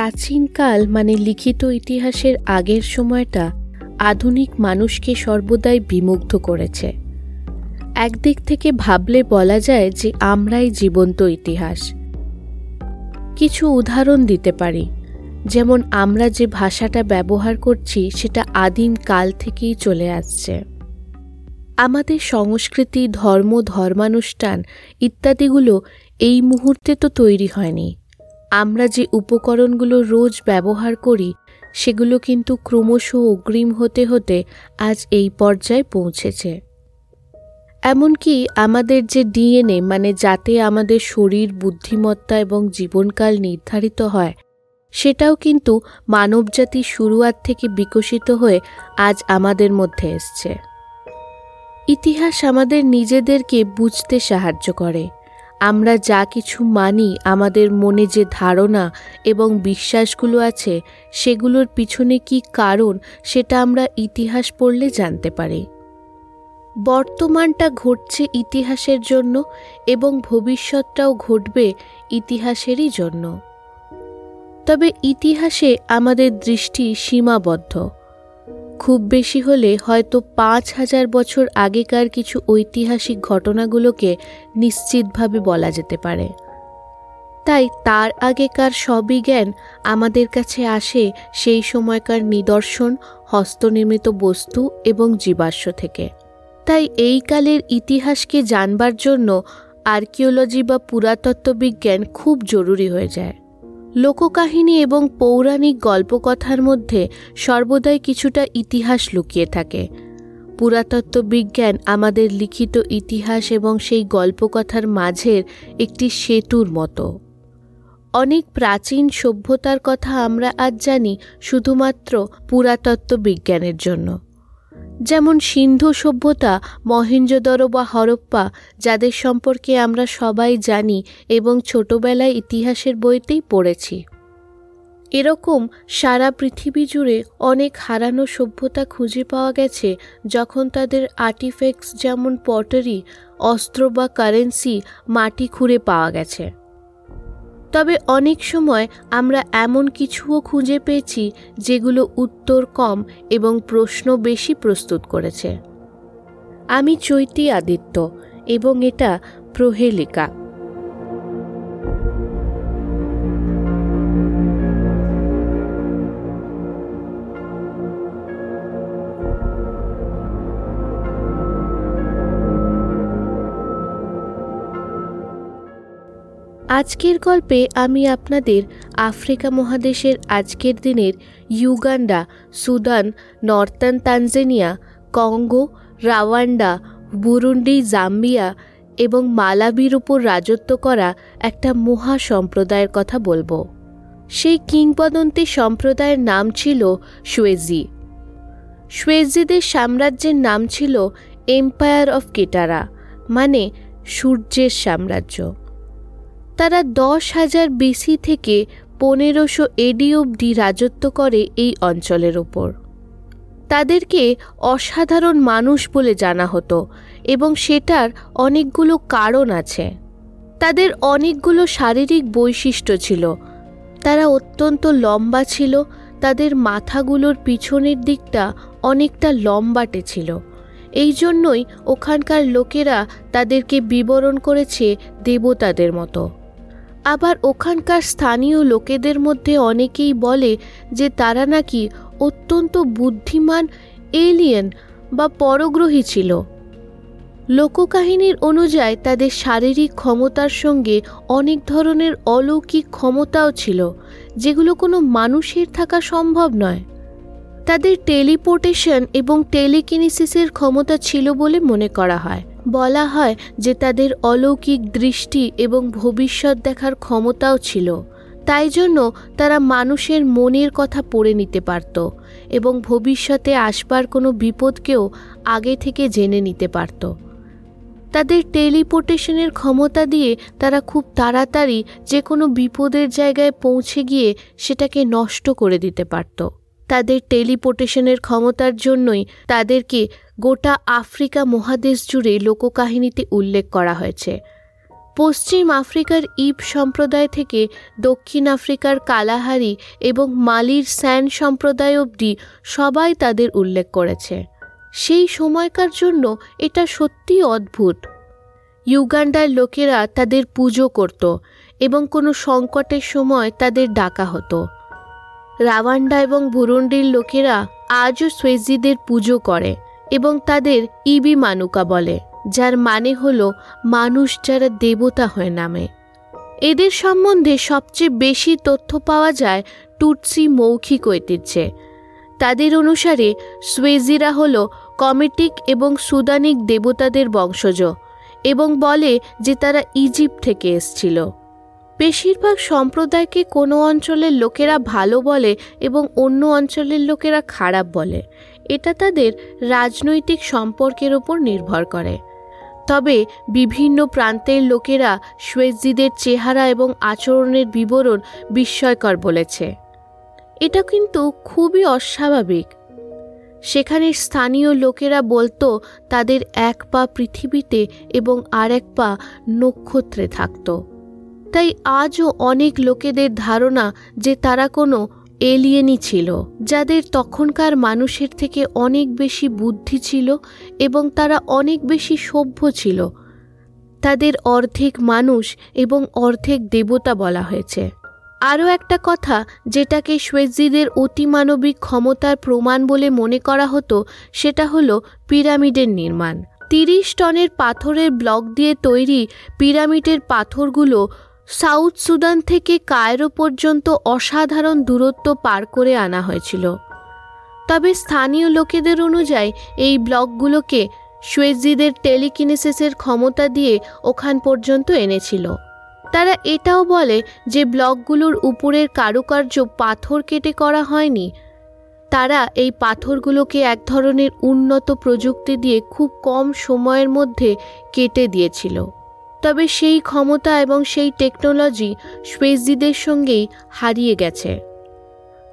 প্রাচীনকাল মানে লিখিত ইতিহাসের আগের সময়টা, আধুনিক মানুষকে সর্বদাই বিমুগ্ধ করেছে। একদিক থেকে ভাবলে বলা যায় যে আমরাই জীবন্ত ইতিহাস। কিছু উদাহরণ দিতে পারি। যেমন, আমরা যে ভাষাটা ব্যবহার করছি, সেটা আদিম কাল থেকেই চলে আসছে। আমাদের সংস্কৃতি, ধর্ম, ধর্মানুষ্ঠান ইত্যাদিগুলো এই মুহূর্তে তো তৈরি হয়নি। আমরা যে উপকরণগুলো রোজ ব্যবহার করি, সেগুলো কিন্তু ক্রমশ অগ্রিম হতে হতে আজ এই পর্যায়ে পৌঁছেছে। এমনকি আমাদের যে ডিএনএ মানে যাতে আমাদের শরীর, বুদ্ধিমত্তা এবং জীবনকাল নির্ধারিত হয়, সেটাও কিন্তু মানবজাতির শুরুয়াত থেকে বিকশিত হয়ে আজ আমাদের মধ্যে এসছে। ইতিহাস আমাদের নিজেদেরকে বুঝতে সাহায্য করে। আমরা যা কিছু মানি, আমাদের মনে যে ধারণা এবং বিশ্বাসগুলো আছে, সেগুলোর পিছনে কি কারণ সেটা আমরা ইতিহাস পড়লে জানতে পারি। বর্তমানটা ঘটছে ইতিহাসের জন্য এবং ভবিষ্যৎটাও ঘটবে ইতিহাসেরই জন্য। তবে ইতিহাসে আমাদের দৃষ্টি সীমাবদ্ধ। খুব বেশি হলে হয়তো পাঁচ হাজার বছর আগেকার কিছু ঐতিহাসিক ঘটনাগুলোকে নিশ্চিতভাবে বলা যেতে পারে। তাই তার আগেকার সবই জ্ঞান আমাদের কাছে আসে সেই সময়কার নিদর্শন, হস্তনির্মিত বস্তু এবং জীবাশ্ম থেকে। তাই এই কালের ইতিহাসকে জানবার জন্য আর্কিওলজি বা পুরাতত্ত্ব বিজ্ঞান খুব জরুরি হয়ে যায়। লোককাহিনী এবং পৌরাণিক গল্পকথার মধ্যে সর্বদাই কিছুটা ইতিহাস লুকিয়ে থাকে। পুরাতত্ত্ব বিজ্ঞান আমাদের লিখিত ইতিহাস এবং সেই গল্পকথার মাঝের একটি সেতুর মতো। অনেক প্রাচীন সভ্যতার কথা আমরা আজ জানি শুধুমাত্র পুরাতত্ত্ব বিজ্ঞানের জন্য। যেমন সিন্ধু সভ্যতা মহেঞ্জোদরো বা হরপ্পা, যাদের সম্পর্কে আমরা সবাই জানি এবং ছোটবেলায় ইতিহাসের বইতেই পড়েছি। এরকম সারা পৃথিবী জুড়ে অনেক হারানো সভ্যতা খুঁজে পাওয়া গেছে যখন তাদের আর্টিফেক্টস যেমন পটারি অস্ত্র বা কারেন্সি মাটি খুঁড়ে পাওয়া গেছে। তবে অনেক সময় আমরা এমন কিছুও খুঁজে পেয়েছি যেগুলো উত্তর কম এবং প্রশ্ন বেশি প্রস্তুত করেছে। আমি চৈতি আদিত্য এবং এটা প্রহেলিকা। আজকের গল্পে আমি আপনাদের আফ্রিকা মহাদেশের আজকের দিনের Uganda, Sudan northern Tanzania, Congo, Rwanda, Burundi, Zambia এবং মালাবির উপর রাজত্ব করা একটা মহা সম্প্রদায়ের কথা বলব। সেই কিংবদন্তি সম্প্রদায়ের নাম ছিল সুয়েজি। সুয়েজিদের সাম্রাজ্যের নাম ছিল এম্পায়ার অফ কেটারা মানে সূর্যের সাম্রাজ্য। তারা দশ হাজার বিসি থেকে পনেরোশো এডি অবধি রাজত্ব করে এই অঞ্চলের ওপর। তাদেরকে অসাধারণ মানুষ বলে জানা হতো এবং সেটার অনেকগুলো কারণ আছে। তাদের অনেকগুলো শারীরিক বৈশিষ্ট্য ছিল। তারা অত্যন্ত লম্বা ছিল, তাদের মাথাগুলোর পিছনের দিকটা অনেকটা লম্বাটে ছিল। এই জন্যই ওখানকার লোকেরা তাদেরকে বিবরণ করেছে দেবতাদের মতো। আবার ওখানকার স্থানীয় লোকেদের মধ্যে অনেকেই বলে যে তারা নাকি অত্যন্ত বুদ্ধিমান এলিয়েন বা পরগ্রহী ছিল। লোককাহিনীর অনুযায়ী তাদের শারীরিক ক্ষমতার সঙ্গে অনেক ধরনের অলৌকিক ক্ষমতাও ছিল, যেগুলো কোনো মানুষের থাকা সম্ভব নয়। তাদের টেলিপোর্টেশন এবং টেলিকিনিসিসের ক্ষমতা ছিল বলে মনে করা হয়। বলা হয় যে তাদের অলৌকিক দৃষ্টি এবং ভবিষ্যৎ দেখার ক্ষমতাও ছিল। তাই জন্য তারা মানুষের মনের কথা পড়ে নিতে পারত এবং ভবিষ্যতে আসবার কোনো বিপদকেও আগে থেকে জেনে নিতে পারত। তাদের টেলিপোর্টেশনের ক্ষমতা দিয়ে তারা খুব তাড়াতাড়ি যে কোনো বিপদের জায়গায় পৌঁছে গিয়ে সেটাকে নষ্ট করে দিতে পারত। তাদের টেলিপোর্টেশনের ক্ষমতার জন্যই তাদেরকে গোটা আফ্রিকা মহাদেশ জুড়ে লোককাহিনীতে উল্লেখ করা হয়েছে। পশ্চিম আফ্রিকার ইব সম্প্রদায় থেকে দক্ষিণ আফ্রিকার কালাহারি এবং মালির স্যান সম্প্রদায় অবধি সবাই তাদের উল্লেখ করেছে। সেই সময়কার জন্য এটা সত্যি অদ্ভুত। ইউগান্ডার লোকেরা তাদের পুজো করত এবং কোনো সংকটের সময় তাদের ডাকা হতো। রাওয়ান্ডা এবং বুরুন্ডির লোকেরা আজও সোয়েজিদের পুজো করে এবং তাদের ইবি মানুকা বলে, যার মানে হল মানুষ যারা দেবতা হয়ে নামে। এদের সম্বন্ধে সবচেয়ে বেশি তথ্য পাওয়া যায় টুটসি মৌখিক ঐতিহ্যে। তাদের অনুসারে সুয়েজিরা হল কমেটিক এবং সুদানিক দেবতাদের বংশজ এবং বলে যে তারা ইজিপ্ট থেকে এসছিল। বেশিরভাগ সম্প্রদায়কে কোনো অঞ্চলের লোকেরা ভালো বলে এবং অন্য অঞ্চলের লোকেরা খারাপ বলে। এটা তাদের রাজনৈতিক সম্পর্কের ওপর নির্ভর করে। তবে বিভিন্ন প্রান্তের লোকেরা সুয়েজিদের চেহারা এবং আচরণের বিবরণ বিস্ময়কর বলেছে। এটা কিন্তু খুবই অস্বাভাবিক। সেখানের স্থানীয় লোকেরা বলতো তাদের এক পা পৃথিবীতে এবং আর এক পা নক্ষত্রে থাকত। তাই আজও অনেক লোকেদের ধারণা যে তারা কোনো এলিয়েনই ছিল, যাদের তখনকার মানুষের থেকে অনেক বেশি বুদ্ধি ছিল এবং তারা অনেক বেশি সভ্য ছিল। তাদের অর্ধেক মানুষ এবং অর্ধেক দেবতা বলা হয়েছে। আরও একটা কথা, যেটাকে সোয়েজিদের অতিমানবিক ক্ষমতার প্রমাণ বলে মনে করা হতো, সেটা হলো পিরামিডের নির্মাণ। তিরিশ টনের পাথরের ব্লক দিয়ে তৈরি পিরামিডের পাথরগুলো সাউথ সুদান থেকে কায়রো পর্যন্ত অসাধারণ দূরত্ব পার করে আনা হয়েছিল। তবে স্থানীয় লোকেদের অনুযায়ী এই ব্লকগুলোকে সুয়েজিদের টেলিকিনেসিসের ক্ষমতা দিয়ে ওখান পর্যন্ত এনেছিল। তারা এটাও বলে যে ব্লকগুলোর উপরের কারুকার্য পাথর কেটে করা হয়নি। তারা এই পাথরগুলোকে এক ধরনের উন্নত প্রযুক্তি দিয়ে খুব কম সময়ের মধ্যে কেটে দিয়েছিল। তবে সেই ক্ষমতা এবং সেই টেকনোলজি স্পেসজিদের সঙ্গেই হারিয়ে গেছে।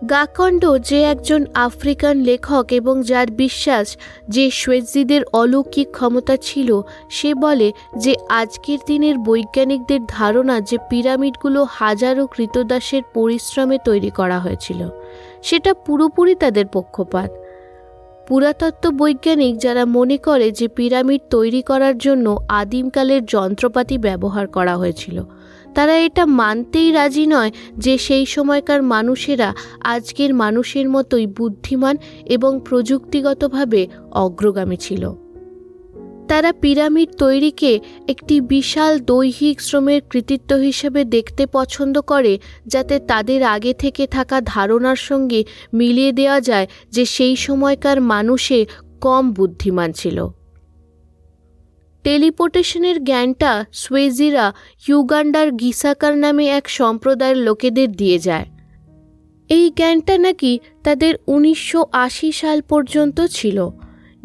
গাকণ্ড যে একজন আফ্রিকান লেখক এবং যার বিশ্বাস যে শ্বেতজিদের অলৌকিক ক্ষমতা ছিল, সে বলে যে আজকের দিনের বৈজ্ঞানিকদের ধারণা যে পিরামিডগুলো হাজারো কৃতদাসের পরিশ্রমে তৈরি করা হয়েছিল, সেটা পুরোপুরি তাদের পক্ষপাত। পুরাতত্ত্ব বৈজ্ঞানিক যারা মনে করে যে পিরামিড তৈরি করার জন্য আদিমকালের যন্ত্রপাতি ব্যবহার করা হয়েছিল, তারা এটা মানতেই রাজি নয় যে সেই সময়কার মানুষেরা আজকের মানুষের মতোই বুদ্ধিমান এবং প্রযুক্তিগতভাবে অগ্রগামী ছিল। তারা পিরামিড তৈরিকে একটি বিশাল দৈহিক শ্রমের কৃতিত্ব হিসেবে দেখতে পছন্দ করে, যাতে তাদের আগে থেকে থাকা ধারণার সঙ্গে মিলিয়ে দেওয়া যায় যে সেই সময়কার মানুষে কম বুদ্ধিমান ছিল। টেলিপোর্টেশনের জ্ঞানটা সুয়েজিরা ইউগান্ডার গিসাকার নামে এক সম্প্রদায়ের লোকেদের দিয়ে যায়। এই জ্ঞানটা নাকি তাদের উনিশশো আশি সাল পর্যন্ত ছিল।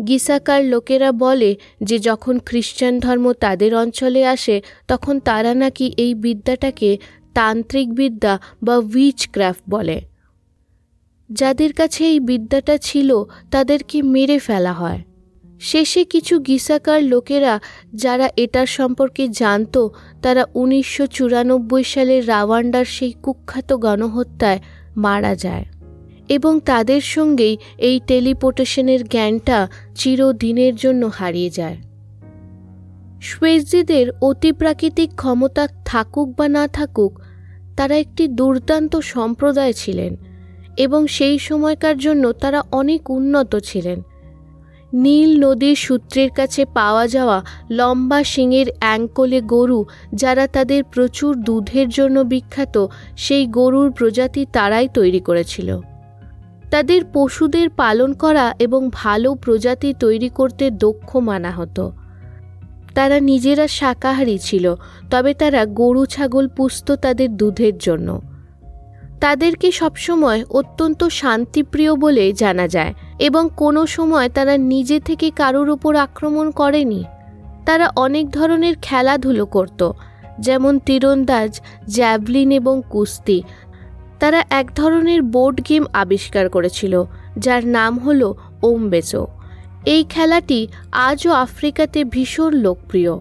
গিসাকার লোকেরা বলে যে যখন খ্রিস্টান ধর্ম তাদের অঞ্চলে আসে, তখন তারা নাকি এই বিদ্যাটাকে তান্ত্রিক বিদ্যা বা উইচ ক্রাফট বলে। যাদের কাছে এই বিদ্যাটা ছিল, তাদেরকে মেরে ফেলা হয়। শেষে কিছু গিসাকার লোকেরা যারা এটার সম্পর্কে জানত, তারা উনিশশো চুরানব্বই সালে রাওয়ান্ডার সেই কুখ্যাত গণহত্যায় মারা যায়। এবং তাদের সঙ্গেই এই টেলিপোর্টেশনের জ্ঞানটা চিরদিনের জন্য হারিয়ে যায়। শ্বেজিদের অতিপ্রাকৃতিক ক্ষমতা থাকুক বা না থাকুক, তারা একটি দুর্দান্ত সম্প্রদায় ছিলেন এবং সেই সময়কার জন্য তারা অনেক উন্নত ছিলেন। নীল নদীর সূত্রের কাছে পাওয়া যাওয়া লম্বা শিঙের অ্যাঙ্কলে গরু যারা তাদের প্রচুর দুধের জন্য বিখ্যাত, সেই গরুর প্রজাতি তারাই তৈরি করেছিল। তাদের পশুদের পালন করা এবং ভালো প্রজাতি তৈরি করতে দক্ষ মানা হতো তারা নিজেরা শাকাহারী ছিল, তবে তারা গরু, ছাগল পুষত তাদের দুধের জন্য। তাদেরকে সবসময় অত্যন্ত শান্তিপ্রিয় বলে জানা যায় এবং কোনো সময় তারা নিজে থেকে কারোর উপর আক্রমণ করেনি। তারা অনেক ধরনের খেলাধুলো করত, যেমন তীরন্দাজ, জ্যাভলিন এবং কুস্তি তারা এক ধরনের বোর্ড গেম আবিষ্কার করেছিল, যার নাম হল ওমবেসো। এই খেলাটি আজও আফ্রিকাতে ভীষণ লোকপ্রিয়।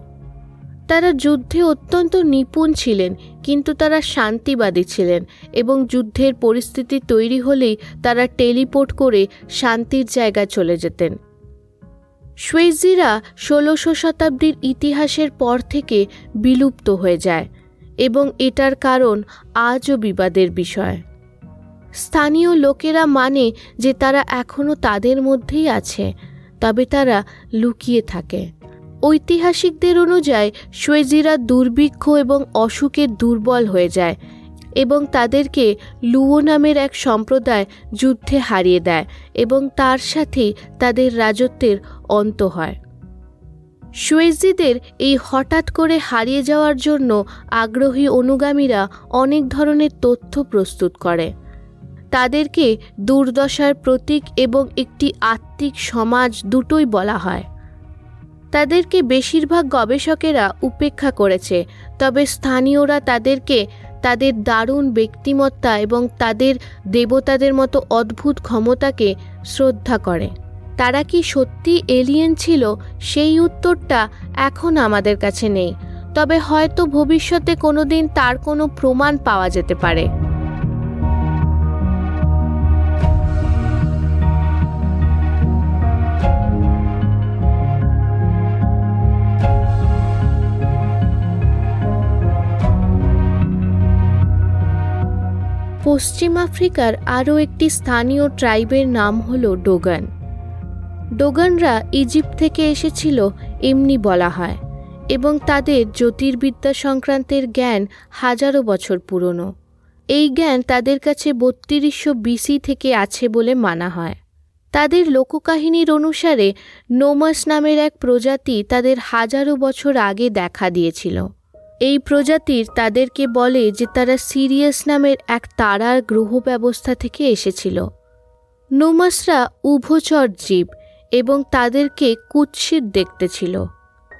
তারা যুদ্ধে অত্যন্ত নিপুণ ছিলেন, কিন্তু তারা শান্তিবাদী ছিলেন এবং যুদ্ধের পরিস্থিতি তৈরি হলেই তারা টেলিপোর্ট করে শান্তির জায়গা চলে যেতেন। সুইজিরা ষোলোশো শতাব্দীর ইতিহাসের পর থেকে বিলুপ্ত হয়ে যায়। এবং এটার কারণ আজও বিবাদের বিষয়। স্থানীয় লোকেরা মানে যে তারা এখনও তাদের মধ্যেই আছে, তবে তারা লুকিয়ে থাকে। ঐতিহাসিকদের অনুযায়ী সোয়েজিরা দুর্ভিক্ষ এবং অসুখে দুর্বল হয়ে যায় এবং তাদেরকে লুও নামের এক সম্প্রদায় যুদ্ধে হারিয়ে দেয় এবং তার সাথে তাদের রাজত্বের অন্ত হয়। সুয়েজিদের এই হঠাৎ করে হারিয়ে যাওয়ার জন্য আগ্রহী অনুগামীরা অনেক ধরনের তথ্য প্রস্তুত করে। তাদেরকে দুর্দশার প্রতীক এবং একটি আত্মিক সমাজ দুটোই বলা হয়। তাদেরকে বেশিরভাগ গবেষকেরা উপেক্ষা করেছে, তবে স্থানীয়রা তাদেরকে তাদের দারুণ ব্যক্তিমত্তা এবং তাদের দেবতাদের মতো অদ্ভুত ক্ষমতাকে শ্রদ্ধা করে। তারা কি সত্যি এলিয়েন ছিল? সেই উত্তরটা এখন আমাদের কাছে নেই। তবে হয়তো ভবিষ্যতে কোনো দিন তার কোনো প্রমাণ পাওয়া যেতে পারে। পশ্চিম আফ্রিকার আরও একটি স্থানীয় ট্রাইবের নাম হল ডোগান। ডোগানরা ইজিপ্ট থেকে এসেছিল, এমনি বলা হয়, এবং তাদের জ্যোতির্বিদ্যা সংক্রান্তের জ্ঞান হাজারো বছর পুরনো। এই জ্ঞান তাদের কাছে বত্রিশশো বিসি থেকে আছে বলে মানা হয়। তাদের লোককাহিনীর অনুসারে, নোমাস নামের এক প্রজাতি তাদের হাজারো বছর আগে দেখা দিয়েছিল। এই প্রজাতির তাদেরকে বলে যে তারা সিরিয়াস নামের এক তারার গ্রহ ব্যবস্থা থেকে এসেছিল। নোমাসরা উভচর জীব এবং তাদেরকে কুৎসিত দেখতে ছিল।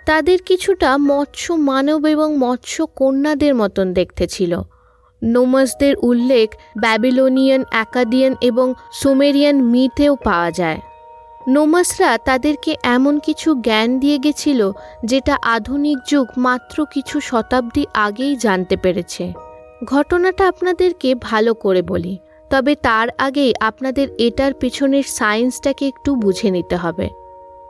তাদের কিছুটা মৎস্য মানব এবং মৎস্য কন্যাদের মতন দেখতে ছিল। নোমাসদের উল্লেখ ব্যাবিলোনিয়ান অ্যাকাডিয়ান এবং সুমেরিয়ান মিথেও পাওয়া যায়। নোমাসরা তাদেরকে এমন কিছু জ্ঞান দিয়ে গেছিল, যেটা আধুনিক যুগ মাত্র কিছু শতাব্দী আগেই জানতে পেরেছে। ঘটনাটা আপনাদেরকে ভালো করে বলি। তবে তার আগেই আপনাদের এটার পেছনের সায়েন্সটাকে একটু বুঝে নিতে হবে।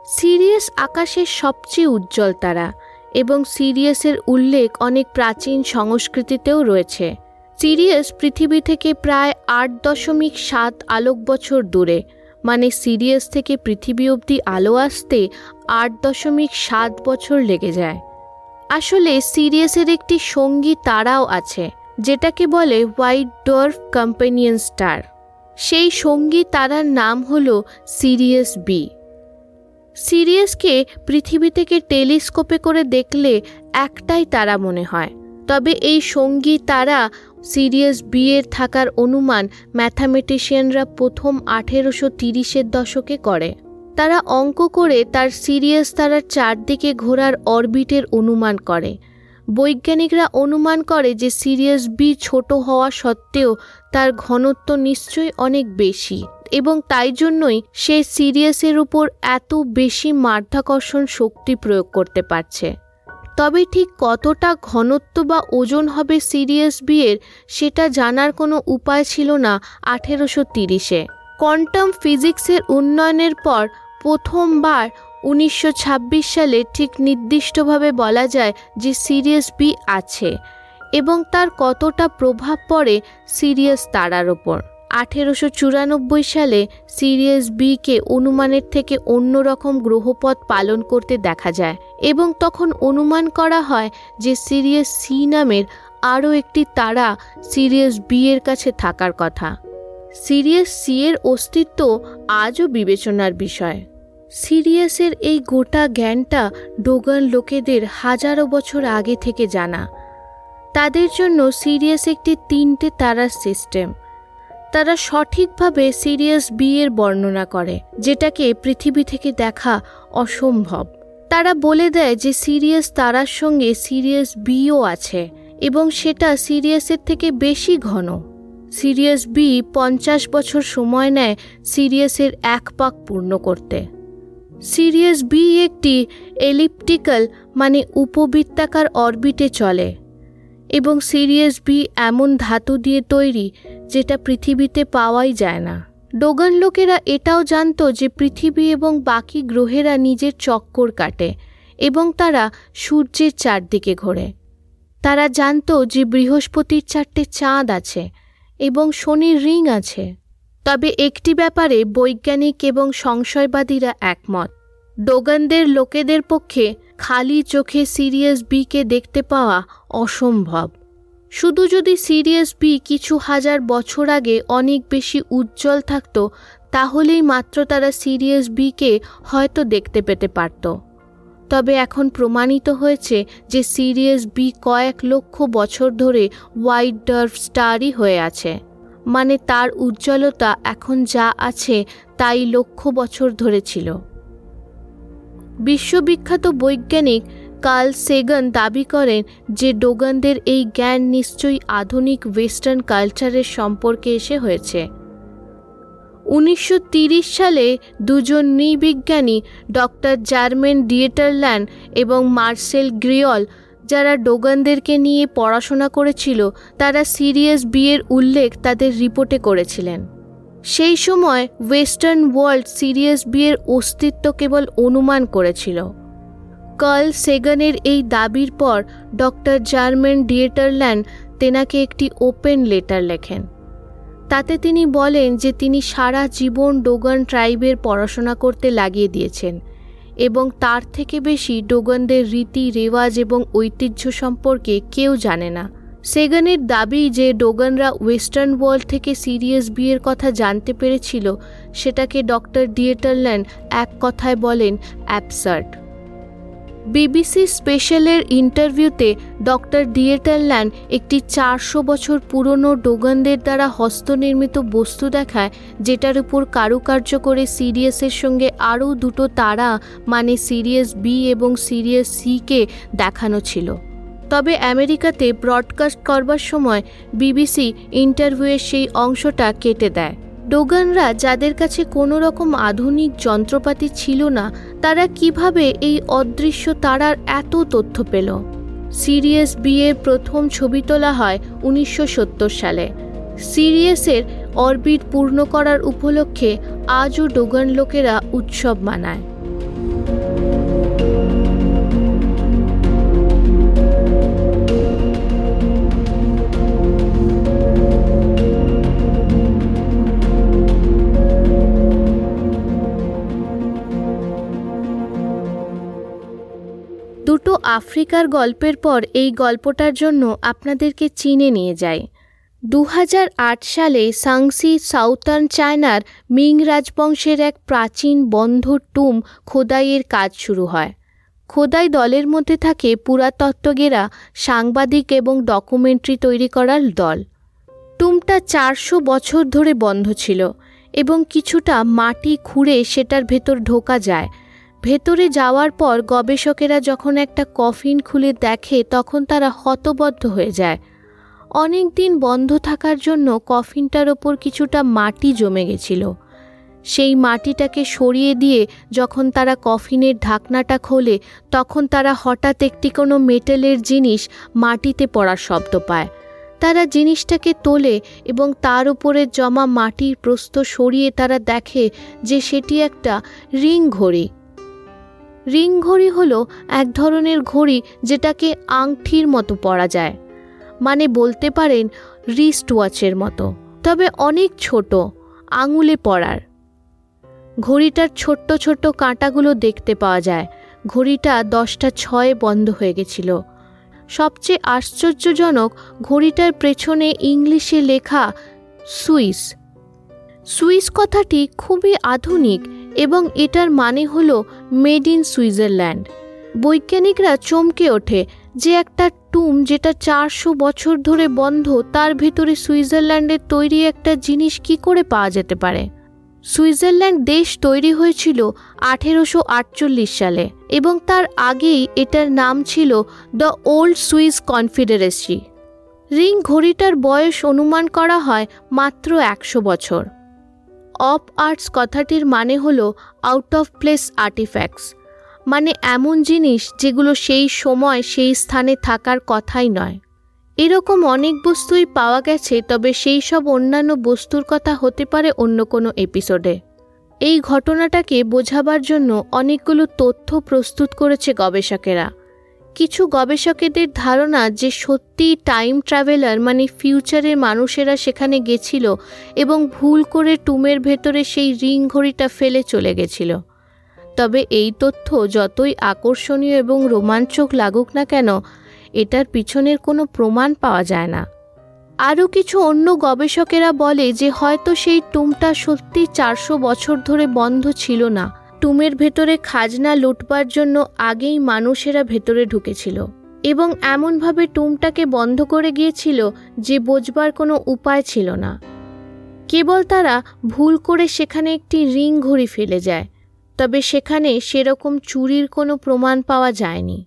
সিরিয়াস আকাশের সবচেয়ে উজ্জ্বল তারা এবং সিরিয়াসের উল্লেখ অনেক প্রাচীন সংস্কৃতিতেও রয়েছে। সিরিয়াস পৃথিবী থেকে প্রায় আট দশমিক সাত আলোক বছর দূরে মানে সিরিয়াস থেকে পৃথিবী অবধি আলো আসতে আট দশমিক সাত বছর লেগে যায়। আসলে সিরিয়াসের একটি সঙ্গী তারাও আছে। যেটাকে বলে হোয়াইট ডর্ফ কম্পেনিয়ন স্টার সেই সঙ্গী তারার নাম হল সিরিয়াস বি সিরিয়াসকে পৃথিবী থেকে টেলিস্কোপে করে দেখলে একটাই তারা মনে হয়। তবে এই সঙ্গী তারা সিরিয়াস বিয়ের থাকার অনুমান ম্যাথামেটিশিয়ানরা প্রথম আঠেরোশো তিরিশের দশকে করে। তারা অঙ্ক করে তার সিরিয়াস তারার চারদিকে ঘোরার অরবিটের অনুমান করে। বৈজ্ঞানিকরা অনুমান করে যে সিরিয়াস বি ছোট হওয়া সত্ত্বেও তার ঘনত্ব নিশ্চয়ই অনেক বেশি এবং তাই জন্যই সে সিরিয়াসের উপর এত বেশি মাধ্যাকর্ষণ শক্তি প্রয়োগ করতে পারছে। তবে ঠিক কতটা ঘনত্ব বা ওজন হবে সিরিয়াস বিয়ের সেটা জানার কোনো উপায় ছিল না আঠেরোশো তিরিশে। কোয়ান্টাম ফিজিক্সের উন্নয়নের পর প্রথমবার উনিশশো ছাব্বিশ সালে ঠিক নির্দিষ্টভাবে বলা যায় যে সিরিয়াস বি আছে এবং তার কতটা প্রভাব পড়ে সিরিয়াস তারার ওপর। আঠেরোশো চুরানব্বই সালে সিরিয়াস বিকে অনুমানের থেকে অন্যরকম গ্রহপথ পালন করতে দেখা যায় এবং তখন অনুমান করা হয় যে সিরিয়াস সি নামের আরও একটি তারা সিরিয়াস বি এর কাছে থাকার কথা। সিরিয়াস সি এর অস্তিত্ব আজও বিবেচনার বিষয়। সিরিয়াসের এই গোটা জ্ঞানটা ডোগান লোকেদের হাজারো বছর আগে থেকে জানা। তাদের জন্য সিরিয়াস একটি তিনটে তারার সিস্টেম। তারা সঠিকভাবে সিরিয়াস বি এর বর্ণনা করে, যেটাকে পৃথিবী থেকে দেখা অসম্ভব। তারা বলে দেয় যে সিরিয়াস তারার সঙ্গে সিরিয়াস বিও আছে এবং সেটা সিরিয়াসের থেকে বেশি ঘন। সিরিয়াস বি পঞ্চাশ বছর সময় নেয় সিরিয়াসের এক পাক পূর্ণ করতে। সিরিয়াস বি একটি এলিপ্টিক্যাল মানে উপবৃত্তাকার অরবিটে চলে। এবং সিরিয়াস বি এমন ধাতু দিয়ে তৈরি যেটা পৃথিবীতে পাওয়াই যায় না। ডোগান লোকেরা এটাও জানত যে পৃথিবী এবং বাকি গ্রহেরা নিজের চক্কর কাটে এবং তারা সূর্যের চারদিকে ঘোরে। তারা জানত যে বৃহস্পতির চারটে চাঁদ আছে এবং শনির রিং আছে। তবে একটি ব্যাপারে বৈজ্ঞানিক এবং সংশয়বাদীরা একমত। ডোগানদের লোকেদের পক্ষে খালি চোখে সিরিয়াস বিকে দেখতে পাওয়া অসম্ভব। শুধু যদি সিরিয়াস বি কিছু হাজার বছর আগে অনেক বেশি উজ্জ্বল থাকত, তাহলেই মাত্র তারা সিরিয়াস বিকে হয়তো দেখতে পেতে পারত। তবে এখন প্রমাণিত হয়েছে যে সিরিয়াস বি কয়েক লক্ষ বছর ধরে হোয়াইট ডার্ফ স্টারই হয়ে আছে। মানে তার উজ্জ্বলতা এখন যা আছে তাই লক্ষ বছর ধরে ছিল। বিশ্ববিখ্যাত বৈজ্ঞানিক কার্ল সেগান দাবি করেন যে ডোগানদের এই জ্ঞান নিশ্চয়ই আধুনিক ওয়েস্টার্ন কালচারের সম্পর্কে এসে হয়েছে। উনিশশো সালে দুজন নৃবিজ্ঞানী, ডক্টর জার্মেন ডিয়েটারল্যান্ড এবং মার্সেল গ্রিয়ল যারা ডোগানদেরকে নিয়ে পড়াশোনা করেছিল, তারা সিরিয়াস বিয়ের উল্লেখ তাদের রিপোর্টে করেছিলেন। সেই সময় ওয়েস্টার্ন ওয়ার্ল্ড সিরিয়াস বিয়ের অস্তিত্ব কেবল অনুমান করেছিল। কার্ল সেগানের এই দাবির পর ডক্টর জার্মেন ডিয়েটারল্যান্ড তেনাকে একটি ওপেন লেটার লেখেন। তাতে তিনি বলেন যে তিনি সারা জীবন ডোগান ট্রাইবের পড়াশোনা করতে লাগিয়ে দিয়েছেন। এবং তার থেকে বেশি ডোগানদের রীতি, রেওয়াজ এবং ঐতিহ্য সম্পর্কে কেউ জানে না। সেগানের দাবি যে ডোগানরা ওয়েস্টার্ন ওয়ার্ল্ড থেকে সিরিয়াস বিয়ের কথা জানতে পেরেছিল, সেটাকে ডক্টর ডিয়েটারল্যান্ড এক কথায় বলেন অ্যাপসার্ট বিবিসি স্পেশালের ইন্টারভিউতে ডক্টর ডিয়েটারল্যান্ড একটি চারশো বছর পুরনো ডোগানদের দ্বারা হস্তনির্মিত বস্তু দেখায়, যেটার উপর কারুকার্য করে সিরিয়াসের সঙ্গে আরও দুটো তারা মানে সিরিয়াস বি এবং সিরিয়াস সিকে দেখানো ছিল। তবে আমেরিকাতে ব্রডকাস্ট করবার সময় বিবিসি ইন্টারভিউয়ের সেই অংশটা কেটে দেয়। ডোগানরা যাদের কাছে কোনো রকম আধুনিক যন্ত্রপাতি ছিল না তারা কীভাবে এই অদৃশ্য তারার এত তথ্য পেল? সিরিয়াস বিয়ের প্রথম ছবি তোলা হয় উনিশশো সত্তর সালে। সিরিয়াসের অরবিট পূর্ণ করার উপলক্ষে আজও ডোগান লোকেরা উৎসব মানায়। দুটো আফ্রিকার গল্পের পর এই গল্পটার জন্য আপনাদেরকে চীনে নিয়ে যাই। দু সালে সাংসি সাউথার্ন চায়নার মিং রাজবংশের এক প্রাচীন বন্ধ টুম খোদাইয়ের কাজ শুরু হয়। খোদাই দলের মধ্যে থাকে পুরাতত্ত্বজ্ঞেরা, সাংবাদিক এবং ডকুমেন্টারি তৈরি করার দল। টুমটা চারশো বছর ধরে বন্ধ ছিল এবং কিছুটা মাটি খুঁড়ে সেটার ভেতর ঢোকা যায়। ভেতরে যাওয়ার পর গবেষকেরা যখন একটা কফিন খুলে দেখে, তখন তারা হতবদ্ধ হয়ে যায়। অনেক দিন বন্ধ থাকার জন্য কফিনটার ওপর কিছুটা মাটি জমে গেছিল। সেই মাটিটাকে সরিয়ে দিয়ে যখন তারা কফিনের ঢাকনাটা খোলে, তখন তারা হঠাৎ একটি কোনো মেটেলের জিনিস মাটিতে পড়ার শব্দ পায়। তারা জিনিসটাকে তোলে এবং তার উপরে জমা মাটির প্রস্ত সরিয়ে তারা দেখে যে সেটি একটা রিং ঘড়ি। রিং ঘড়ি হলো এক ধরনের ঘড়ি যেটাকে আংটির মতো পরা যায়। মানে বলতে পারেন রিস্ট ওয়াচের মতো। তবে অনেক ছোট, আঙুলে পড়ার ঘড়িটার ছোট্ট ছোট্ট কাঁটাগুলো দেখতে পাওয়া যায়। ঘড়িটা দশটা ছয়ে বন্ধ হয়ে গেছিল। সবচেয়ে আশ্চর্যজনক ঘড়িটার পেছনে ইংলিশে লেখা সুইস। সুইস কথাটি খুবই আধুনিক এবং এটার মানে হল মেড ইন সুইজারল্যান্ড। বৈজ্ঞানিকরা চমকে ওঠে যে একটা টুম যেটা চারশো বছর ধরে বন্ধ, তার ভেতরে সুইজারল্যান্ডের তৈরি একটা জিনিস কি করে পাওয়া যেতে পারে? সুইজারল্যান্ড দেশ তৈরি হয়েছিল আঠেরোশো আটচল্লিশ সালে এবং তার আগেই এটার নাম ছিল the old Swiss confederacy. Ring ঘড়িটার বয়স অনুমান করা হয় মাত্র একশো বছর। অফ আর্টস কথাটির মানে হল আউট অফ প্লেস আর্টিফ্যাক্টস। মানে এমন জিনিস যেগুলো সেই সময় সেই স্থানে থাকার কথাই নয়। এরকম অনেক বস্তুই পাওয়া গেছে, তবে সেই সব অন্যান্য বস্তুর কথা হতে পারে অন্য কোনো এপিসোডে। এই ঘটনাটাকে বোঝাবার জন্য অনেকগুলো তথ্য প্রস্তুত করেছে গবেষকেরা। কিছু গবেষকেদের ধারণা যে সত্যি টাইম ট্রাভেলার মানে ফিউচারের মানুষেরা সেখানে গেছিল এবং ভুল করে টুমের ভেতরে সেই রিং ঘড়িটা ফেলে চলে গেছিল। তবে এই তথ্য যতই আকর্ষণীয় এবং রোমাঞ্চক লাগুক না কেন, এটার পিছনের কোনো প্রমাণ পাওয়া যায় না। আরও কিছু অন্য গবেষকেরা বলে যে হয়তো সেই টুমটা সত্যি চারশো বছর ধরে বন্ধ ছিল না। টুমের ভেতরে খাজনা লুটবার জন্য আগেই মানুষেরা ভেতরে ঢুকেছিল এবং এমনভাবে টুমটাকে বন্ধ করে গিয়েছিল যে বোঝবার কোনো উপায় ছিল না। কেবল তারা ভুল করে সেখানে একটি রিং ঘড়ি ফেলে যায়, তবে সেখানে সেরকম চুরির কোনো প্রমাণ পাওয়া যায়নি।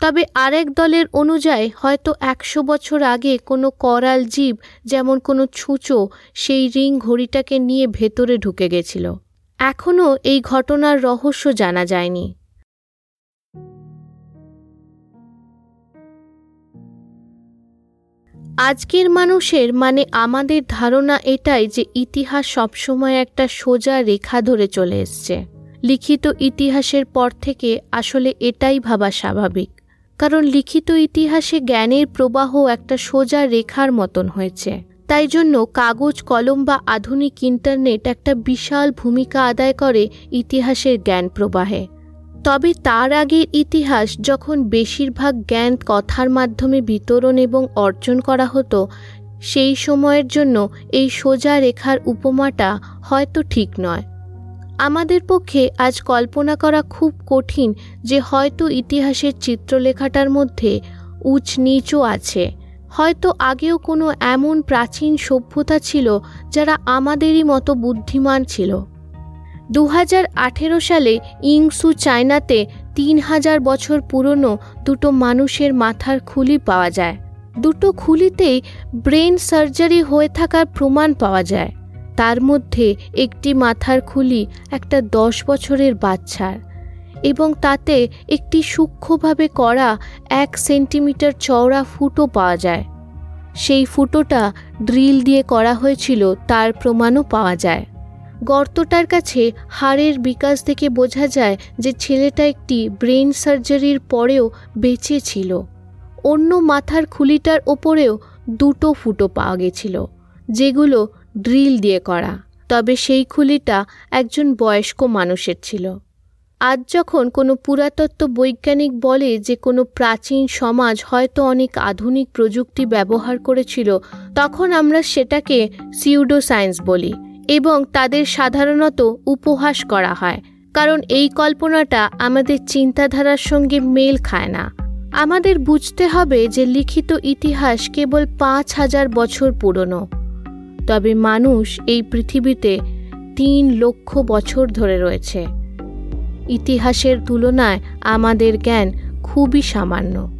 তবে আরেক দলের অনুযায়ী হয়তো একশো বছর আগে কোনো করাল জীব, যেমন কোনো ছুঁচো, সেই রিং ঘড়িটাকে নিয়ে ভেতরে ঢুকে গেছিল। এখনও এই ঘটনার রহস্য জানা যায়নি। আজকের মানুষের মানে আমাদের ধারণা এটাই যে ইতিহাস সবসময় একটা সোজা রেখা ধরে চলে এসছে। লিখিত ইতিহাসের পর থেকে আসলে এটাই ভাবা স্বাভাবিক। কারণ লিখিত ইতিহাসে জ্ঞানের প্রবাহ একটা সোজা রেখার মতন হয়েছে। তাই জন্য কাগজ, কলম বা আধুনিক ইন্টারনেট একটা বিশাল ভূমিকা আদায় করে ইতিহাসের জ্ঞান প্রবাহে। তবে তার আগের ইতিহাস যখন বেশিরভাগ জ্ঞান কথার মাধ্যমে বিতরণ এবং অর্জন করা হতো, সেই সময়ের জন্য এই সোজা রেখার উপমাটা হয়তো ঠিক নয়। আমাদের পক্ষে আজ কল্পনা করা খুব কঠিন যে হয়তো ইতিহাসের চিত্রলেখাটার মধ্যে উচ নিচও আছে। হয়তো আগেও কোনো এমন প্রাচীন সভ্যতা ছিল যারা আমাদেরই মতো বুদ্ধিমান ছিল। দু হাজার আঠেরো সালে ইংসু চায়নাতে তিন হাজার বছর পুরনো দুটো মানুষের মাথার খুলি পাওয়া যায়। দুটো খুলিতেই ব্রেন সার্জারি হয়ে থাকার প্রমাণ পাওয়া যায়। তার মধ্যে একটি মাথার খুলি একটা দশ বছরের বাচ্চার। এবং তাতে একটি সূক্ষ্মভাবে করা এক সেন্টিমিটার চওড়া ফুটো পাওয়া যায়। সেই ফুটোটা ড্রিল দিয়ে করা হয়েছিল, তার প্রমাণও পাওয়া যায়। গর্তটার কাছে হাড়ের বিকাশ থেকে বোঝা যায় যে ছেলেটা একটি ব্রেন সার্জারির পরেও বেঁচে ছিল। অন্য মাথার খুলিটার ওপরেও দুটো ফুটো পাওয়া গেছিল, যেগুলো ড্রিল দিয়ে করা। তবে সেই খুলিটা একজন বয়স্ক মানুষের ছিল। আজ যখন কোনো পুরাতত্ত্ব বৈজ্ঞানিক বলে যে কোনো প্রাচীন সমাজ হয়তো অনেক আধুনিক প্রযুক্তি ব্যবহার করেছিল, তখন আমরা সেটাকে সিউডো সায়েন্স বলি এবং তাদের সাধারণত উপহাস করা হয়। কারণ এই কল্পনাটা আমাদের চিন্তাধারার সঙ্গে মেল খায় না। আমাদের বুঝতে হবে যে লিখিত ইতিহাস কেবল পাঁচ হাজার বছর পুরনো। তবে মানুষ এই পৃথিবীতে তিন লক্ষ বছর ধরে রয়েছে। ইতিহাসের তুলনায় আমাদের জ্ঞান খুবই সামান্য।